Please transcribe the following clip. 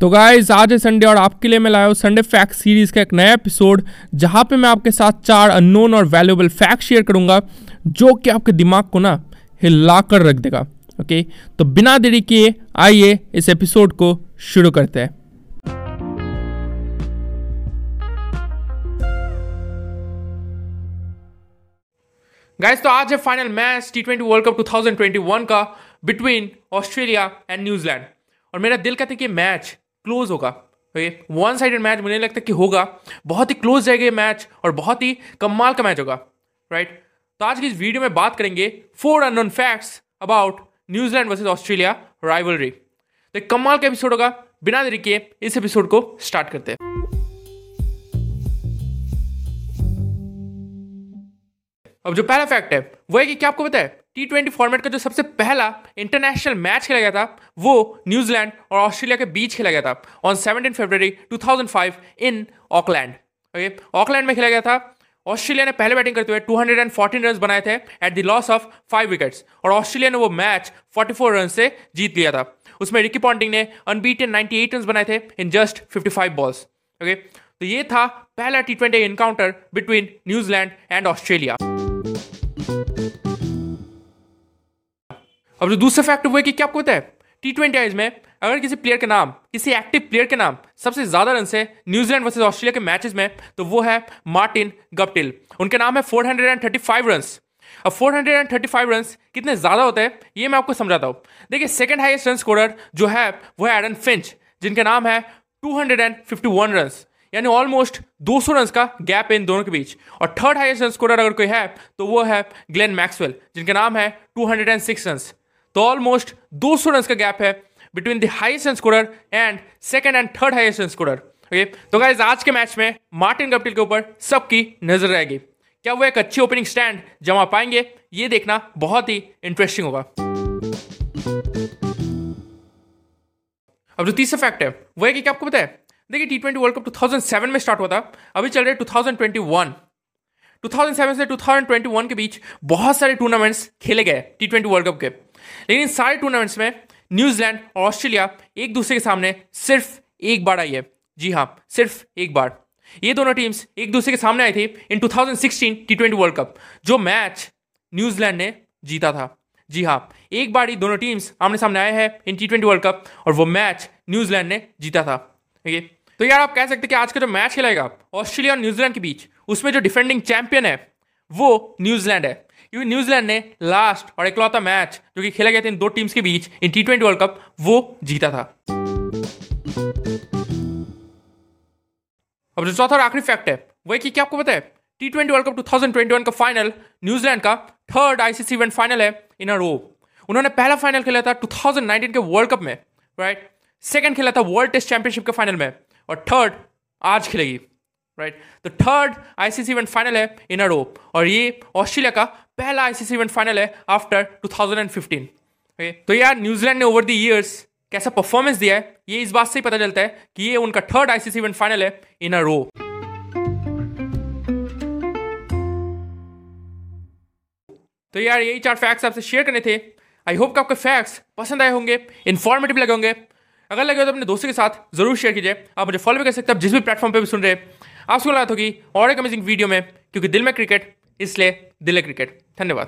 तो गाइज़ आज है संडे और आपके लिए मैं लाया हूँ संडे फैक्ट सीरीज़ का एक नया एपिसोड जहाँ पे मैं आपके साथ चार अननोन और वैल्यूएबल फैक्ट शेयर करूँगा, जो कि आपके दिमाग को ना हिला कर रख देगा ओके तो बिना देरी किए, आइए इस एपिसोड को शुरू करते हैं। गाइस तो आज है final match T twenty world cup 2021 का बिटवीन ऑस्ट्रेलिया एंड न्यूजीलैंड और मेरा दिल कहता है कि मैच क्लोज होगा। ओके वन साइडेड मैच मुझे लगता है कि होगा। बहुत ही क्लोज जाएगा ये मैच और बहुत ही कमाल का मैच होगा। राइट तो आज की इस वीडियो में बात करेंगे four unknown facts about New Zealand versus Australia rivalry तो एक कमाल का एपिसोड होगा। बिना देरी किए इस एपिसोड को स्टार्ट करते हैं। अब जो पहला फैक्ट है, वो है कि क्या आपको पता है? टी ट्वेंटी फॉर्मेट का जो सबसे पहला इंटरनेशनल मैच खेला गया था, वो न्यूजीलैंड और ऑस्ट्रेलिया के बीच खेला गया था on seventeen February 2005 in Auckland okay Auckland में खेला गया था। ऑस्ट्रेलिया ने पहले बैटिंग करते हुए 214 रन बनाए थे at the loss of five wickets और ऑस्ट्रेलिया ने वो मैच 44 रन से जीत लिया था। उसमें रिकी पॉन्टिंग ने अनबीटन 98 रन बनाए थे इन जस्ट 55 बॉल्स ओके तो ये था पहला T twenty encounter between New Zealand and Australia. अब जो दूसरा फैक्ट वो है कि क्या आपको पता है? टी ट्वेंटी आइज़ में अगर किसी प्लेयर के नाम, किसी एक्टिव प्लेयर के नाम सबसे ज़्यादा रन से न्यूजीलैंड वर्सेज ऑस्ट्रेलिया के मैचेस में तो वो है मार्टिन गप्टिल उनके नाम है 435 रन्स अब फोर 435 रन्स कितने ज़्यादा होते हैं, ये मैं आपको समझाता हूँ। देखिए सेकंड हाईएस्ट रन स्कोरर जो है, वो है एडन फिंच जिनके नाम है 251 रन्स यानी ऑलमोस्ट 200 रन का गैप है इन दोनों के बीच। और थर्ड हाईएस्ट रन स्कोरर अगर कोई है तो वो है ग्लेन मैक्सवेल जिनके नाम है 206 रन तो ऑलमोस्ट 200 रन का गैप है between the highest run scorer and second and third highest run scorer okay तो गाइज़ आज के मैच में मार्टिन गप्टिल के ऊपर सबकी नज़र रहेगी। क्या वो एक अच्छी ओपनिंग स्टैंड जमा पाएँगे ये देखना बहुत ही इंटरेस्टिंग होगा। अब जो तीसरा फैक्ट है, वो है कि क्या आपको पता है? देखिए टी ट्वेंटी वर्ल्ड कप 2007 में स्टार्ट हुआ था, अभी चल रहे 2021 2007 से 2021 के बीच बहुत सारे टूर्नामेंट्स खेले गए टी ट्वेंटी वर्ल्ड कप के। लेकिन सारे टूर्नामेंट्स में न्यूजीलैंड और ऑस्ट्रेलिया एक दूसरे के सामने सिर्फ़ एक बार आई है। जी हाँ सिर्फ़ एक बार। ये दोनों टीम्स एक दूसरे के सामने आई थी in 2016 T twenty world cup जो मैच न्यूजीलैंड ने जीता था। जी हाँ एक बार ही दोनों टीम्स आमने सामने आए हैं in T twenty world cup और वो मैच न्यूजीलैंड ने जीता था। ठीक है तो यार आप कह सकते कि आज का जो मैच खेलेगा ऑस्ट्रेलिया और न्यूजीलैंड के बीच, उसमें जो डिफेंडिंग चैंपियन है, वो न्यूजीलैंड है। क्योंकि न्यूजीलैंड ने लास्ट और इकलौता मैच जो कि खेला गया था इन दो टीम्स के बीच, in T twenty world cup वो जीता था। अब जो चौथा और आखिरी फैक्ट है, वो कि क्या आपको पता है टी ट्वेंटी वर्ल्ड कप 2021 का फाइनल न्यूजीलैंड का थर्ड आईसीसी इवेंट फाइनल है इन अ रो उन्होंने पहला फाइनल खेला था 2019 के वर्ल्ड कप में राइट सेकंड खेला था वर्ल्ड टेस्ट चैंपियनशिप के फाइनल में, और थर्ड आज खेलेगी राइट तो थर्ड आईसीसी इवेंट फाइनल है इन अ रो और ये ऑस्ट्रेलिया का पहला आईसीसी इवेंट फाइनल है आफ्टर 2015 ओके तो यार न्यूजीलैंड ने ओवर द ईयर्स कैसा परफॉर्मेंस दिया है, ये इस बात से ही पता चलता है कि ये उनका थर्ड आईसीसी इवेंट फाइनल है इन अ रो तो यार, यही चार फैक्ट्स आपसे शेयर करने थे। आई होप कि आपके फैक्ट्स पसंद आए होंगे इन्फॉर्मेटिव लगे होंगे। अगर लगे हो तो अपने दोस्तों के साथ ज़रूर शेयर कीजिए। आप मुझे फॉलो भी कर सकते हैं जिस भी प्लेटफॉर्म पे भी सुन रहे आपको लगा होगी और एक अमेजिंग वीडियो में, क्योंकि दिल में क्रिकेट इसलिए दिल है क्रिकेट धन्यवाद